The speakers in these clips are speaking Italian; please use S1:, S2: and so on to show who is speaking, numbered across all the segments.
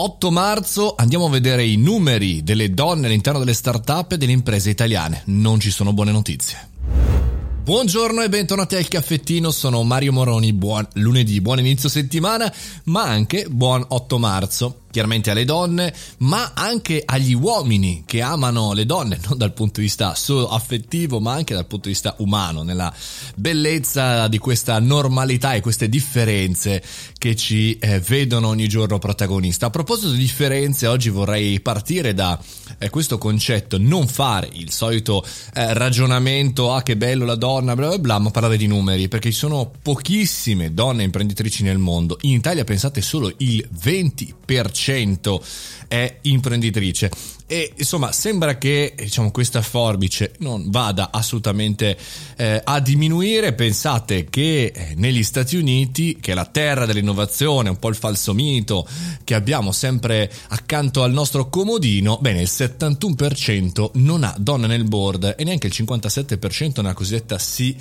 S1: 8 marzo andiamo a vedere i numeri delle donne all'interno delle start-up e delle imprese italiane. Non ci sono buone notizie. Buongiorno e bentornati al caffettino, sono Mario Moroni, buon lunedì, buon inizio settimana, ma anche buon 8 marzo chiaramente alle donne, ma anche agli uomini che amano le donne, non dal punto di vista solo affettivo, ma anche dal punto di vista umano, nella bellezza di questa normalità e queste differenze che ci eh, vedono ogni giorno protagonista. A proposito di differenze, oggi vorrei partire da eh, questo concetto, non fare il solito eh, ragionamento, ah che bello la donna, bla bla bla, ma parlare di numeri, perché ci sono pochissime donne imprenditrici nel mondo. In Italia pensate solo il 20% 100% è imprenditrice. E insomma sembra che diciamo, questa forbice non vada assolutamente eh, a diminuire. Pensate che eh, negli Stati Uniti che è la terra dell'innovazione un po' il falso mito che abbiamo sempre accanto al nostro comodino bene il 71% non ha donne nel board e neanche il 57% nella cosiddetta C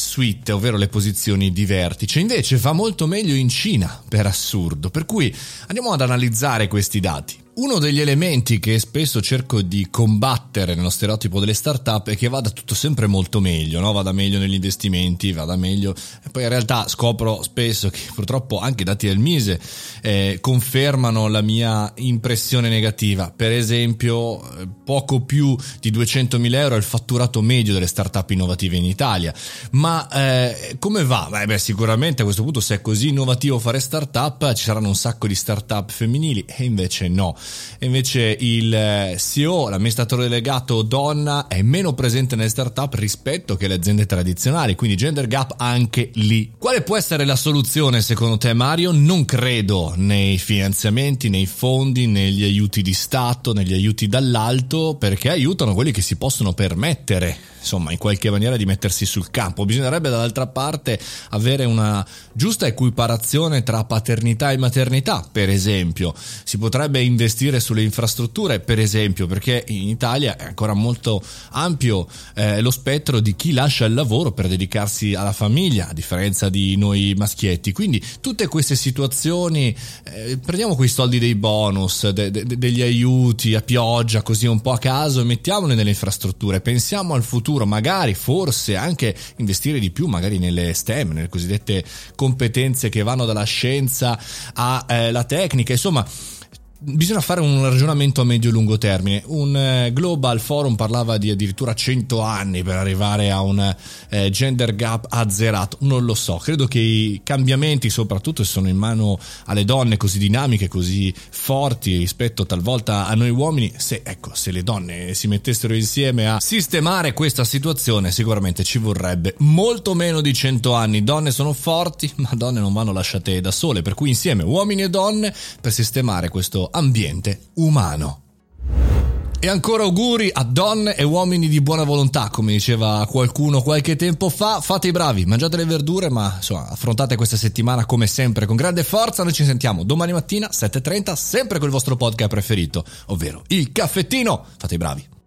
S1: suite, ovvero le posizioni di vertice. Invece va molto meglio in Cina, per assurdo. Per cui andiamo ad analizzare questi dati. Uno degli elementi che spesso cerco di combattere nello stereotipo delle start-up è che vada tutto sempre molto meglio, no? vada meglio negli investimenti, vada meglio. E poi in realtà scopro spesso che purtroppo anche i dati del Mise eh, confermano la mia impressione negativa. Per esempio, eh, poco più di 200.000 euro è il fatturato medio delle start-up innovative in Italia. Ma eh, come va? Beh, beh, sicuramente a questo punto, se è così innovativo fare start-up, ci saranno un sacco di start-up femminili, e invece no invece il eh, CEO, l'amministratore delegato donna, è meno presente nelle startup rispetto che le aziende tradizionali, quindi gender gap anche lì. Quale può essere la soluzione secondo te Mario? Non credo nei finanziamenti, nei fondi, negli aiuti di Stato, negli aiuti dall'alto, perché aiutano quelli che si possono permettere insomma in qualche maniera di mettersi sul campo. Bisognerebbe dall'altra parte avere una giusta equiparazione tra paternità e maternità, per esempio. Si potrebbe investire sulle infrastrutture, per esempio, perché in Italia è ancora molto ampio eh, lo spettro di chi lascia il lavoro per dedicarsi alla famiglia, a differenza di noi maschietti. Quindi tutte queste situazioni, eh, prendiamo quei soldi dei bonus, de- de- degli aiuti a pioggia, così un po' a caso, e mettiamoli nelle infrastrutture, pensiamo al futuro, magari forse anche investire di più magari nelle STEM, nelle cosiddette competenze che vanno dalla scienza alla eh, tecnica, insomma bisogna fare un ragionamento a medio-lungo termine. Un eh, Global Forum parlava di addirittura 100 anni per arrivare a un eh, gender gap azzerato. Non lo so, credo che i cambiamenti, soprattutto se sono in mano alle donne così dinamiche, così forti rispetto talvolta a noi uomini, se, ecco, se le donne si mettessero insieme a sistemare questa situazione, sicuramente ci vorrebbe molto meno di 100 anni. Donne sono forti, ma donne non vanno lasciate da sole, per cui insieme uomini e donne per sistemare questo ambiente umano. E ancora auguri a donne e uomini di buona volontà, come diceva qualcuno qualche tempo fa. Fate i bravi, mangiate le verdure, ma insomma, affrontate questa settimana come sempre con grande forza. Noi ci sentiamo domani mattina 7.30, sempre con il vostro podcast preferito, ovvero il caffettino. Fate i bravi.